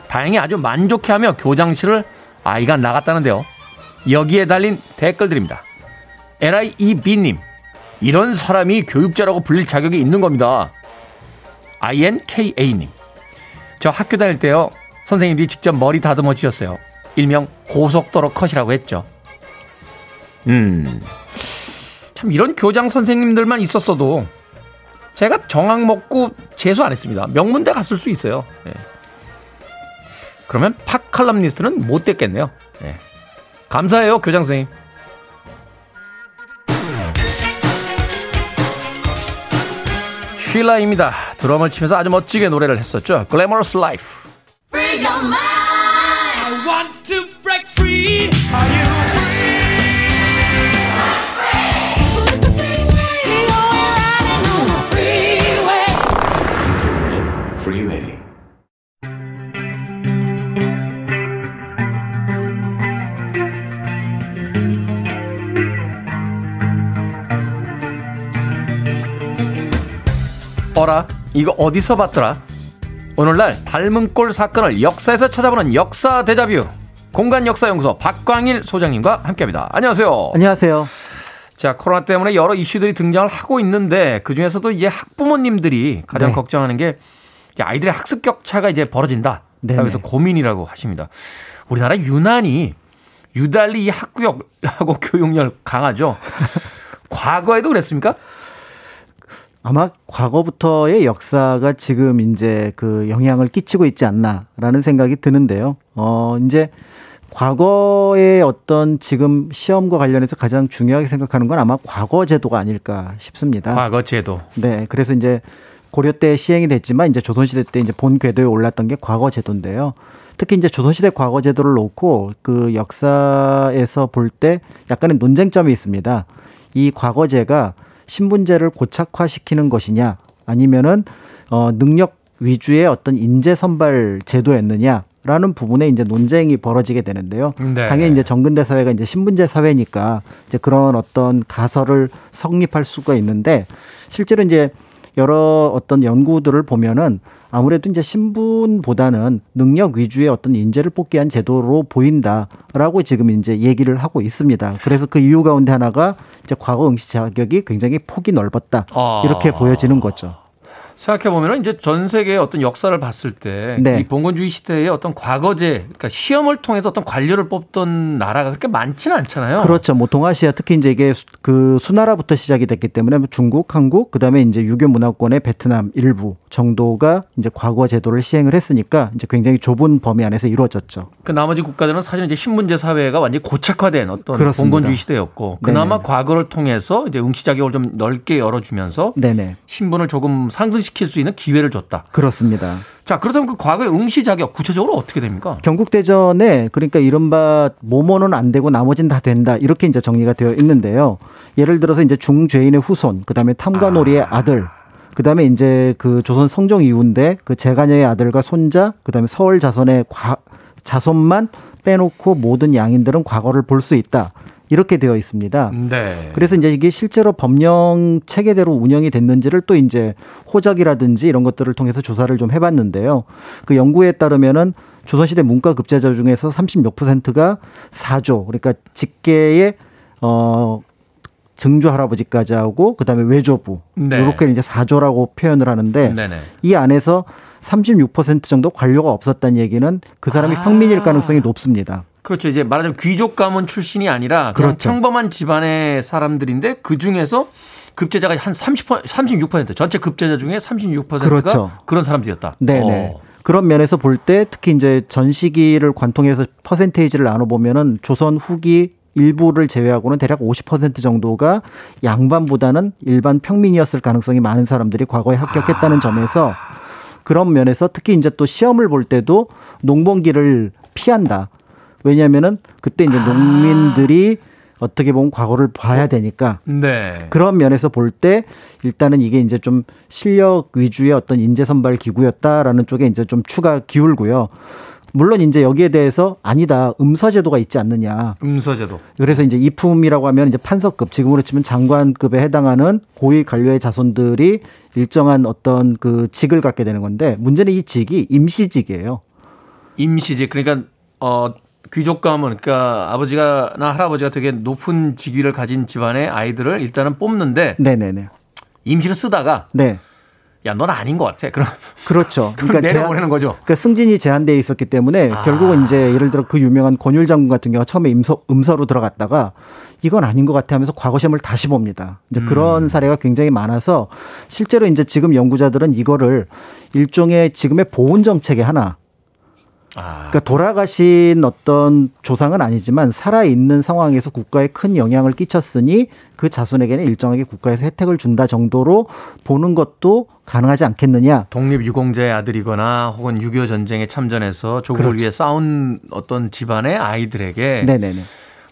다행히 아주 만족해하며 교장실을 아이가 나갔다는데요. 여기에 달린 댓글들입니다. LIEB님, 이런 사람이 교육자라고 불릴 자격이 있는 겁니다. INKA님, 저 학교 다닐 때요, 선생님들이 직접 머리 다듬어 주셨어요. 일명 고속도로 컷이라고 했죠. 음, 참 이런 교장 선생님들만 있었어도 제가 정학 먹고 재수 안 했습니다. 명문대 갔을 수 있어요. 네. 그러면 팟 칼럼니스트는 못 됐겠네요. 네. 감사해요, 교장 선생님. 쉴라입니다. 드럼을 치면서 아주 멋지게 노래를 했었죠. Glamorous Life. 이거 어디서 봤더라? 오늘날 닮은 꼴 사건을 역사에서 찾아보는 역사 대자뷰. 공간 역사 연구소 박광일 소장님과 함께합니다. 안녕하세요. 안녕하세요. 자, 코로나 때문에 여러 이슈들이 등장을 하고 있는데 그 중에서도 이제 학부모님들이 가장 네. 걱정하는 게 아이들의 학습 격차가 이제 벌어진다. 네네. 그래서 고민이라고 하십니다. 우리나라 유난히 유달리 이 학구역하고 교육열 강하죠. 과거에도 그랬습니까? 아마 과거부터의 역사가 지금 이제 그 영향을 끼치고 있지 않나라는 생각이 드는데요. 어, 이제 과거의 어떤 지금 시험과 관련해서 가장 중요하게 생각하는 건 아마 과거 제도가 아닐까 싶습니다. 과거 제도. 네. 그래서 이제 고려 때 시행이 됐지만 이제 조선시대 때 이제 본 궤도에 올랐던 게 과거 제도인데요. 특히 이제 조선시대 과거 제도를 놓고 그 역사에서 볼 때 약간의 논쟁점이 있습니다. 이 과거제가 신분제를 고착화시키는 것이냐 아니면은 어 능력 위주의 어떤 인재 선발 제도였느냐 라는 부분에 이제 논쟁이 벌어지게 되는데요. 네. 당연히 이제 정근대 사회가 이제 신분제 사회니까 이제 그런 어떤 가설을 성립할 수가 있는데 실제로 이제 여러 어떤 연구들을 보면은 아무래도 이제 신분보다는 능력 위주의 어떤 인재를 뽑기 위한 제도로 보인다라고 지금 이제 얘기를 하고 있습니다. 그래서 그 이유 가운데 하나가 이제 과거 응시 자격이 굉장히 폭이 넓었다. 아. 이렇게 보여지는 거죠. 생각해 보면은 이제 전 세계의 어떤 역사를 봤을 때이 네. 봉건주의 시대의 어떤 과거제, 그러니까 시험을 통해서 어떤 관료를 뽑던 나라가 그렇게 많지는 않잖아요. 그렇죠. 뭐 동아시아 특히 이제 이게 수- 그 수나라부터 시작이 됐기 때문에 뭐 중국, 한국, 그다음에 이제 유교 문화권의 베트남 일부 정도가 이제 과거 제도를 시행을 했으니까 이제 굉장히 좁은 범위 안에서 이루어졌죠. 그 나머지 국가들은 사실 이제 신분제 사회가 완전히 고착화된 어떤 그렇습니다. 봉건주의 시대였고 그나마 네네. 과거를 통해서 이제 응시 자격을 좀 넓게 열어주면서 네네. 신분을 조금 상승 시킬 수 있는 기회를 줬다. 그렇습니다. 자 그렇다면 그 과거의 응시 자격 구체적으로 어떻게 됩니까? 경국대전에 그러니까 이른바 모모는 안 되고 나머진 다 된다 이렇게 이제 정리가 되어 있는데요. 예를 들어서 이제 중죄인의 후손, 그다음에 탐관오리의 아들, 그다음에 이제 그 조선 성종 이후인데 그 재가녀의 아들과 손자, 그다음에 서울 자손의 과, 자손만 빼놓고 모든 양인들은 과거를 볼 수 있다. 이렇게 되어 있습니다. 네. 그래서 이제 이게 실제로 법령 체계대로 운영이 됐는지를 또 이제 호적이라든지 이런 것들을 통해서 조사를 좀 해봤는데요. 그 연구에 따르면은 조선시대 문과 급제자 중에서 36%가 사조, 그러니까 직계의 어 증조 할아버지까지 하고 그다음에 외조부 네. 이렇게 이제 사조라고 표현을 하는데 네네. 이 안에서 36% 정도 관료가 없었다는 얘기는 그 사람이 아. 평민일 가능성이 높습니다. 그렇죠. 이제 말하자면 귀족 가문 출신이 아니라 그냥 그렇죠. 평범한 집안의 사람들인데 그 중에서 급제자가 한 30%, 36% 전체 급제자 중에 36%가 그렇죠. 그런 사람들이었다. 네네. 어. 그런 면에서 볼 때 특히 이제 전 시기를 관통해서 퍼센테이지를 나눠 보면은 조선 후기 일부를 제외하고는 대략 50% 정도가 양반보다는 일반 평민이었을 가능성이 많은 사람들이 과거에 합격했다는 점에서 그런 면에서 특히 이제 또 시험을 볼 때도 농번기를 피한다. 왜냐면은 그때 이제 농민들이 어떻게 보면 과거를 봐야 되니까 네. 그런 면에서 볼 때 일단은 이게 이제 좀 실력 위주의 어떤 인재 선발 기구였다라는 쪽에 이제 좀 추가 기울고요. 물론 이제 여기에 대해서 아니다 음서 제도가 있지 않느냐. 음서 제도. 그래서 이제 이품이라고 하면 이제 판서급 지금으로 치면 장관급에 해당하는 고위 관료의 자손들이 일정한 어떤 그 직을 갖게 되는 건데 문제는 이 직이 임시직이에요. 임시직 그러니까 어 귀족 가문 그러니까 아버지가나 할아버지가 되게 높은 직위를 가진 집안의 아이들을 일단은 뽑는데 네네네. 임시로 쓰다가 네. 야 넌 아닌 것 같아. 그럼 그렇죠. 제한- 내려보내는 거죠. 그러니까 승진이 제한돼 있었기 때문에 아. 결국은 이제 예를 들어 그 유명한 권율 장군 같은 경우가 처음에 임서, 음서로 들어갔다가 이건 아닌 것 같아 하면서 과거 시험을 다시 봅니다. 이제 음. 그런 사례가 굉장히 많아서 실제로 이제 지금 연구자들은 이거를 일종의 지금의 보훈 정책의 하나 아, 그러니까 돌아가신 어떤 조상은 아니지만 살아 있는 상황에서 국가에 큰 영향을 끼쳤으니 그 자손에게는 일정하게 국가에서 혜택을 준다 정도로 보는 것도 가능하지 않겠느냐. 독립 유공자의 아들이거나 혹은 6.25 전쟁에 참전해서 조국을 그렇죠. 위해 싸운 어떤 집안의 아이들에게 네네네.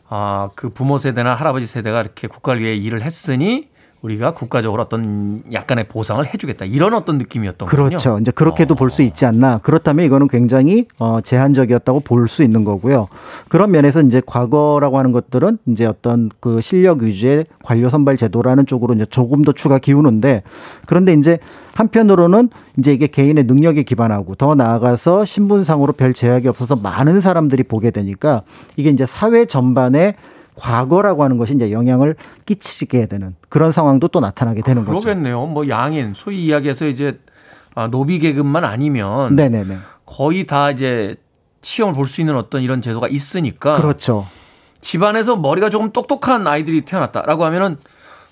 아, 그 부모 세대나 할아버지 세대가 이렇게 국가를 위해 일을 했으니 우리가 국가적으로 어떤 약간의 보상을 해주겠다 이런 어떤 느낌이었던 거군요. 그렇죠. 이제 그렇게도 어. 볼수 있지 않나. 그렇다면 이거는 굉장히 어, 제한적이었다고 볼 수 있는 거고요. 그런 면에서 이제 과거라고 하는 것들은 이제 어떤 그 실력 위주의 관료 선발 제도라는 쪽으로 이제 조금 더 추가 기우는데 그런데 이제 한편으로는 이제 이게 개인의 능력에 기반하고 더 나아가서 신분상으로 별 제약이 없어서 많은 사람들이 보게 되니까 이게 이제 사회 전반에 과거라고 하는 것이 이제 영향을 끼치게 되는 그런 상황도 또 나타나게 되는 거죠. 그러겠네요. 뭐 양인 소위 이야기해서 이제 아, 노비 계급만 아니면 네네네. 거의 다 이제 시험을 볼 수 있는 어떤 이런 제도가 있으니까 그렇죠. 집안에서 머리가 조금 똑똑한 아이들이 태어났다라고 하면은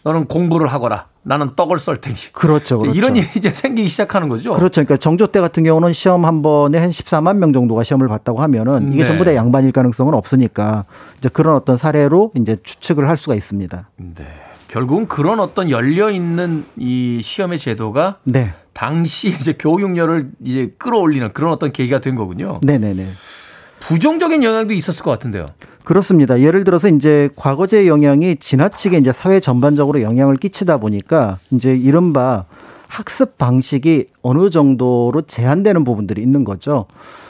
너는 공부를 하거라. 나는 떡을 썰 테니. 그렇죠. 그렇죠. 이런 일이 이제 생기기 시작하는 거죠. 그렇죠. 그러니까 정조 때 같은 경우는 시험 한 번에 한 14만 명 정도가 시험을 봤다고 하면은 이게 네. 전부 다 양반일 가능성은 없으니까 이제 그런 어떤 사례로 이제 추측을 할 수가 있습니다. 네. 결국은 그런 어떤 열려 있는 이 시험의 제도가 네. 당시 이제 교육열을 이제 끌어올리는 그런 어떤 계기가 된 거군요. 네 네 네. 부정적인 영향도 있었을 것 같은데요. 그렇습니다. 예를 들어서 이제 과거제 영향이 지나치게 이제 사회 전반적으로 영향을 끼치다 보니까 이제 이른바 학습 방식이 어느 정도로 제한되는 부분들이 있는 거죠.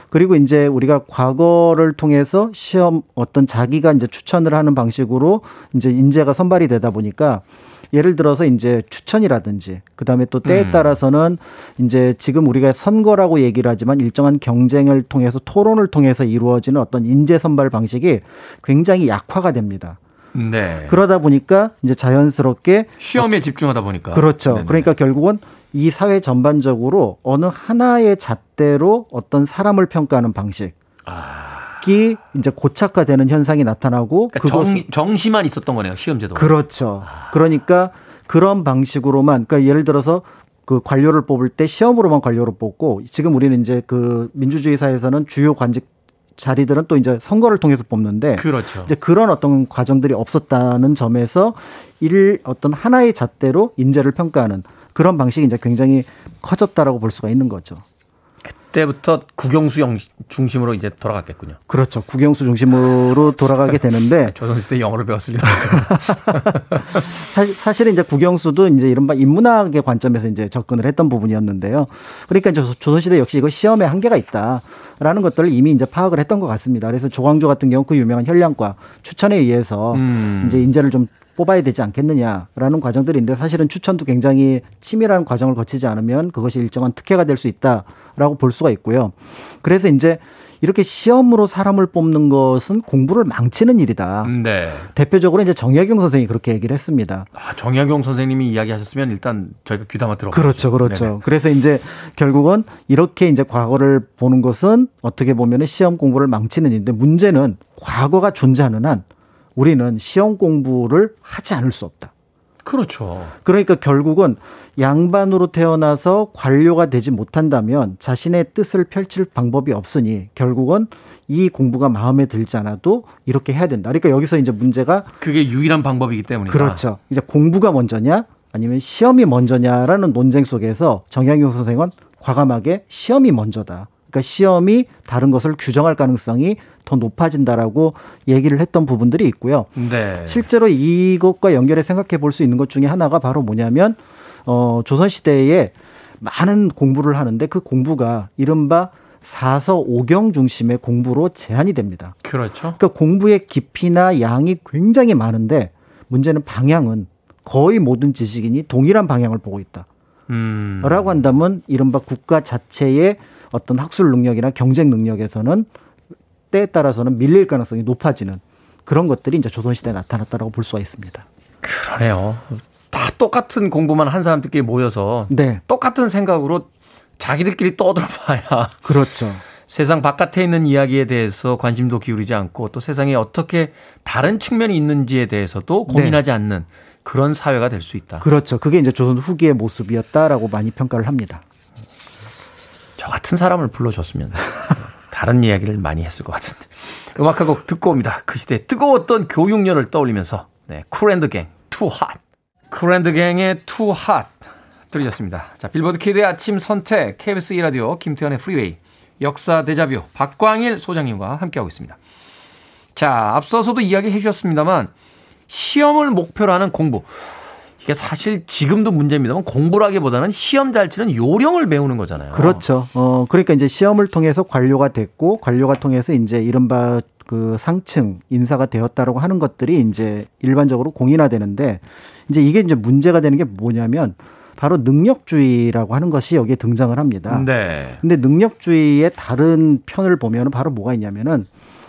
그리고 이제 우리가 과거를 통해서 시험 어떤 자기가 이제 추천을 하는 방식으로 이제 인재가 선발이 되다 보니까 예를 들어서 이제 추천이라든지 그다음에 또 때에 음. 따라서는 이제 지금 우리가 선거라고 얘기를 하지만 일정한 경쟁을 통해서 토론을 통해서 이루어지는 어떤 인재 선발 방식이 굉장히 약화가 됩니다. 네. 그러다 보니까 이제 자연스럽게 시험에 집중하다 보니까. 그렇죠. 네네. 그러니까 결국은 이 사회 전반적으로 어느 하나의 잣대로 어떤 사람을 평가하는 방식 이 이제 고착화되는 현상이 나타나고 아. 그러니까 그것을- 정, 정시만 있었던 거네요. 시험 제도. 그렇죠. 그러니까 그런 방식으로만 그러니까 예를 들어서 그 관료를 뽑을 때 시험으로만 관료를 뽑고 지금 우리는 이제 그 민주주의 사회에서는 주요 관직 자리들은 또 이제 선거를 통해서 뽑는데 그렇죠. 이제 그런 어떤 과정들이 없었다는 점에서 일 어떤 하나의 잣대로 인재를 평가하는 그런 방식이 이제 굉장히 커졌다라고 볼 수가 있는 거죠. 그때부터 국영수 영 중심으로 이제 돌아갔겠군요. 그렇죠. 국영수 중심으로 돌아가게 되는데 조선시대 영어를 배웠을 리는. 사- 사실은 이제 국영수도 이제 이른바 인문학의 관점에서 이제 접근을 했던 부분이었는데요. 그러니까 조선시대 역시 이거 시험에 한계가 있다라는 것들을 이미 이제 파악을 했던 것 같습니다. 그래서 조광조 같은 경우 그 유명한 현량과 추천에 의해서 음. 이제 인재를 좀 뽑아야 되지 않겠느냐라는 과정들인데 사실은 추천도 굉장히 치밀한 과정을 거치지 않으면 그것이 일정한 특혜가 될 수 있다 라고 볼 수가 있고요. 그래서 이제 이렇게 시험으로 사람을 뽑는 것은 공부를 망치는 일이다. 네. 대표적으로 이제 정약용 선생이 그렇게 얘기를 했습니다. 아, 정약용 선생님이 이야기하셨으면 일단 저희가 귀담아 들어보죠. 그렇죠, 그렇죠. 그래서 이제 결국은 이렇게 이제 과거를 보는 것은 어떻게 보면은 시험 공부를 망치는 일인데 문제는 과거가 존재하는 한 우리는 시험 공부를 하지 않을 수 없다. 그렇죠. 그러니까 결국은 양반으로 태어나서 관료가 되지 못한다면 자신의 뜻을 펼칠 방법이 없으니 결국은 이 공부가 마음에 들지 않아도 이렇게 해야 된다. 그러니까 여기서 이제 문제가 그게 유일한 방법이기 때문이다. 그렇죠. 이제 공부가 먼저냐 아니면 시험이 먼저냐라는 논쟁 속에서 정약용 선생은 과감하게 시험이 먼저다. 그러니까 시험이 다른 것을 규정할 가능성이 더 높아진다라고 얘기를 했던 부분들이 있고요. 네. 실제로 이것과 연결해 생각해 볼 수 있는 것 중에 하나가 바로 뭐냐면 어 조선 시대에 많은 공부를 하는데 그 공부가 이른바 사서 오경 중심의 공부로 제한이 됩니다. 그렇죠. 그러니까 공부의 깊이나 양이 굉장히 많은데 문제는 방향은 거의 모든 지식인이 동일한 방향을 보고 있다. 음. 라고 한다면 이른바 국가 자체의 어떤 학술 능력이나 경쟁 능력에서는 때에 따라서는 밀릴 가능성이 높아지는 그런 것들이 이제 조선시대에 나타났다라고 볼 수가 있습니다. 그러네요. 다 똑같은 공부만 한 사람들끼리 모여서 네. 똑같은 생각으로 자기들끼리 떠들어봐야 그렇죠. 세상 바깥에 있는 이야기에 대해서 관심도 기울이지 않고 또 세상에 어떻게 다른 측면이 있는지에 대해서도 고민하지 않는 그런 사회가 될 수 있다. 그렇죠. 그게 이제 조선 후기의 모습이었다라고 많이 평가를 합니다. 저 같은 사람을 불러줬으면 다른 이야기를 많이 했을 것 같은데. 음악 한 곡 듣고 옵니다. 그 시대의 뜨거웠던 교육열을 떠올리면서 네, 쿨앤더갱 Too Hot. 쿨앤더갱의 Too Hot. 들으셨습니다. 자, 빌보드 키드의 아침 선택, KBS 2라디오, 김태훈의 프리웨이, 역사 데자뷰, 박광일 소장님과 함께하고 있습니다. 자, 앞서서도 이야기해 주셨습니다만, 시험을 목표로 하는 공부. 이게 사실 지금도 문제입니다만, 공부라기보다는 시험 잘 치는 요령을 배우는 거잖아요. 그렇죠. 어, 그러니까 이제 시험을 통해서 관료가 됐고, 관료가 통해서 이제 이른바 그 상층 인사가 되었다라고 하는 것들이 이제 일반적으로 공인화되는데, 이제 이게 이제 문제가 되는 게 뭐냐면, 바로 능력주의라고 하는 것이 여기에 등장을 합니다. 네. 근데 능력주의의 다른 편을 보면 바로 뭐가 있냐면은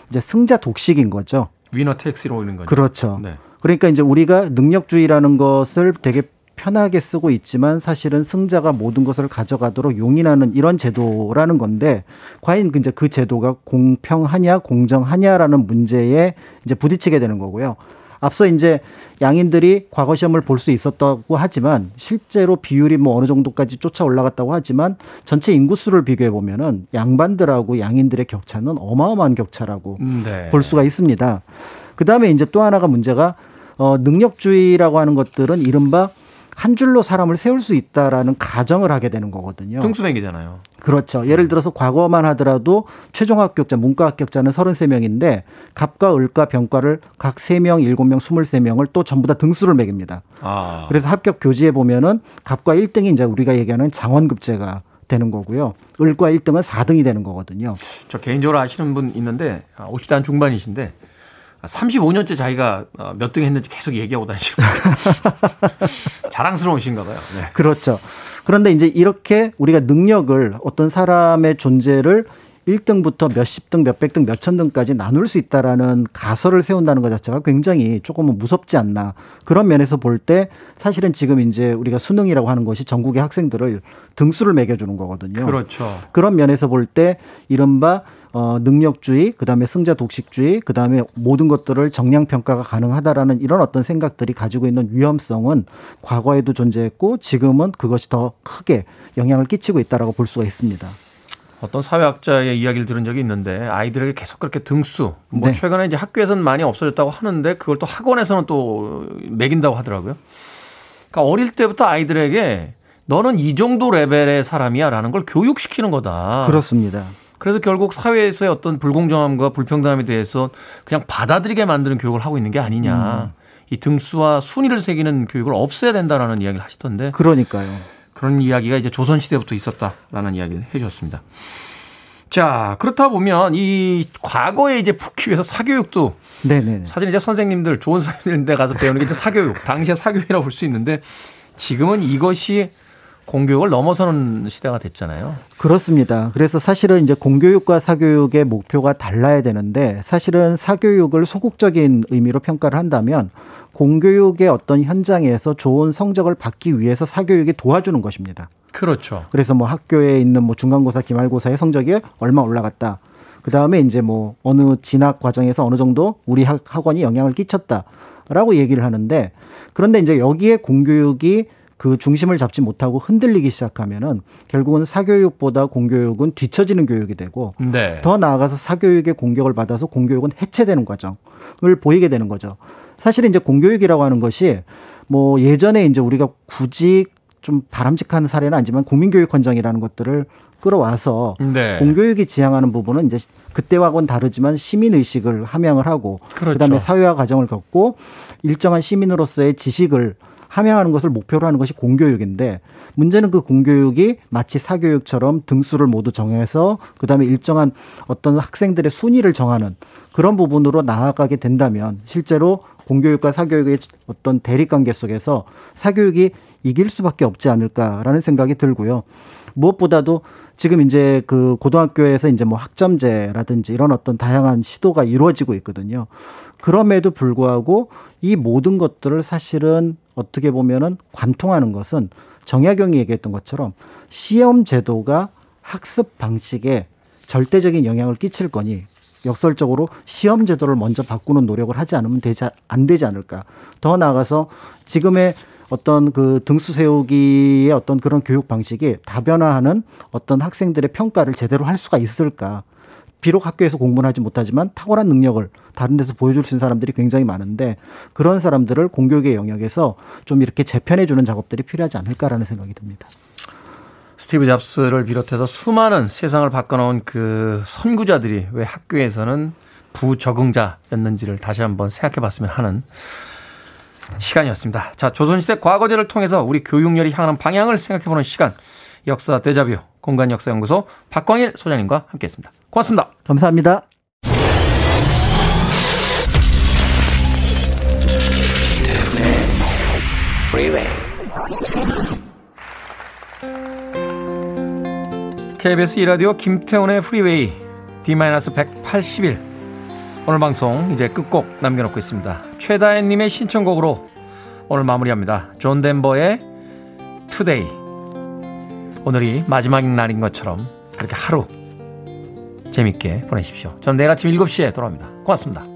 이제 승자 독식인 거죠. 위너 택시로 오는 거죠. 그렇죠. 네. 그러니까 이제 우리가 능력주의라는 것을 되게 편하게 쓰고 있지만 사실은 승자가 모든 것을 가져가도록 용인하는 이런 제도라는 건데 과연 이제 그 제도가 공평하냐 공정하냐라는 문제에 이제 부딪히게 되는 거고요. 앞서 이제 양인들이 과거 시험을 볼 수 있었다고 하지만 실제로 비율이 뭐 어느 정도까지 쫓아 올라갔다고 하지만 전체 인구수를 비교해 보면은 양반들하고 양인들의 격차는 어마어마한 격차라고 네. 볼 수가 있습니다. 그 다음에 이제 또 하나가 문제가 어, 능력주의라고 하는 것들은 이른바 한 줄로 사람을 세울 수 있다라는 가정을 하게 되는 거거든요. 등수맥이잖아요. 그렇죠. 예를 들어서 과거만 하더라도 최종 합격자, 문과 합격자는 33명인데 갑과 을과 병과를 각 3명, 7명, 23명을 또 전부 다 등수를 매깁니다. 아. 그래서 합격 교지에 보면은 갑과 1등이 이제 우리가 얘기하는 장원급제가 되는 거고요. 을과 1등은 4등이 되는 거거든요. 저 개인적으로 아시는 분 있는데 아, 50대 한 중반이신데 35년째 자기가 어, 몇등 했는지 계속 얘기하고 다니시고 자랑스러우신가 봐요. 네. 그렇죠. 그런데 이제 이렇게 우리가 능력을 어떤 사람의 존재를 1등부터 몇십 등, 몇백 등, 몇천 등까지 나눌 수 있다라는 가설을 세운다는 것 자체가 굉장히 조금은 무섭지 않나. 그런 면에서 볼 때 사실은 지금 이제 우리가 수능이라고 하는 것이 전국의 학생들을 등수를 매겨주는 거거든요. 그렇죠. 그런 면에서 볼 때 이른바 어, 능력주의, 그 다음에 승자 독식주의, 그 다음에 모든 것들을 정량 평가가 가능하다라는 이런 어떤 생각들이 가지고 있는 위험성은 과거에도 존재했고 지금은 그것이 더 크게 영향을 끼치고 있다라고 볼 수가 있습니다. 어떤 사회학자의 이야기를 들은 적이 있는데 아이들에게 계속 그렇게 등수 뭐 네. 최근에 이제 학교에서는 많이 없어졌다고 하는데 그걸 또 학원에서는 또 매긴다고 하더라고요. 그러니까 어릴 때부터 아이들에게 너는 이 정도 레벨의 사람이야라는 걸 교육시키는 거다. 그렇습니다. 그래서 결국 사회에서의 어떤 불공정함과 불평등함에 대해서 그냥 받아들이게 만드는 교육을 하고 있는 게 아니냐. 이 등수와 순위를 새기는 교육을 없애야 된다라는 이야기를 하시던데 그러니까요. 그런 이야기가 이제 조선 시대부터 있었다라는 이야기를 해 주셨습니다. 자 그렇다 보면 이 과거에 이제 위해서 사교육도 네네. 사실 이제 선생님들 좋은 선생님들 가서 배우는 게 이제 사교육 당시에 사교육이라고 볼 수 있는데 지금은 이것이 공교육을 넘어서는 시대가 됐잖아요. 그렇습니다. 그래서 사실은 이제 공교육과 사교육의 목표가 달라야 되는데 사실은 사교육을 소극적인 의미로 평가를 한다면 공교육의 어떤 현장에서 좋은 성적을 받기 위해서 사교육이 도와주는 것입니다. 그렇죠. 그래서 뭐 학교에 있는 뭐 중간고사, 기말고사의 성적이 얼마 올라갔다. 그 다음에 이제 뭐 어느 진학 과정에서 어느 정도 우리 학- 학원이 영향을 끼쳤다라고 얘기를 하는데 그런데 이제 여기에 공교육이 그 중심을 잡지 못하고 흔들리기 시작하면은 결국은 사교육보다 공교육은 뒤처지는 교육이 되고 네. 더 나아가서 사교육의 공격을 받아서 공교육은 해체되는 과정을 보이게 되는 거죠. 사실 이제 공교육이라고 하는 것이 뭐 예전에 이제 우리가 굳이 좀 바람직한 사례는 아니지만 국민교육 헌정이라는 것들을 끌어와서 네. 공교육이 지향하는 부분은 이제 그때와는 다르지만 시민 의식을 함양을 하고 그렇죠. 그다음에 사회화 과정을 겪고 일정한 시민으로서의 지식을 함양하는 것을 목표로 하는 것이 공교육인데 문제는 그 공교육이 마치 사교육처럼 등수를 모두 정해서 그다음에 일정한 어떤 학생들의 순위를 정하는 그런 부분으로 나아가게 된다면 실제로 공교육과 사교육의 어떤 대립 관계 속에서 사교육이 이길 수밖에 없지 않을까라는 생각이 들고요. 무엇보다도 지금 이제 그 고등학교에서 이제 뭐 학점제라든지 이런 어떤 다양한 시도가 이루어지고 있거든요. 그럼에도 불구하고 이 모든 것들을 사실은 어떻게 보면은 관통하는 것은 정약용이 얘기했던 것처럼 시험 제도가 학습 방식에 절대적인 영향을 끼칠 거니 역설적으로 시험 제도를 먼저 바꾸는 노력을 하지 않으면 되지 안 되지 않을까. 더 나아가서 지금의 어떤 그 등수 세우기의 어떤 그런 교육 방식이 다변화하는 어떤 학생들의 평가를 제대로 할 수가 있을까. 비록 학교에서 공부는 하지 못하지만 탁월한 능력을 다른 데서 보여줄 수 있는 사람들이 굉장히 많은데 그런 사람들을 공교육의 영역에서 좀 이렇게 재편해 주는 작업들이 필요하지 않을까라는 생각이 듭니다. 스티브 잡스를 비롯해서 수많은 세상을 바꿔놓은 그 선구자들이 왜 학교에서는 부적응자였는지를 다시 한번 생각해 봤으면 하는 시간이었습니다. 자, 조선시대 과거제를 통해서 우리 교육열이 향하는 방향을 생각해 보는 시간. 역사 대자뷰 공간역사연구소 박광일 소장님과 함께 했습니다. 고맙습니다. 감사합니다. KBS 이라디오 김태훈의 프리웨이 D-180일 오늘 방송 이제 끝곡 남겨놓고 있습니다. 최다혜님의 신청곡으로 오늘 마무리합니다. 존 덴버의 Today 오늘이 마지막 날인 것처럼 그렇게 하루 재밌게 보내십시오. 저는 내일 아침 7시에 돌아옵니다. 고맙습니다.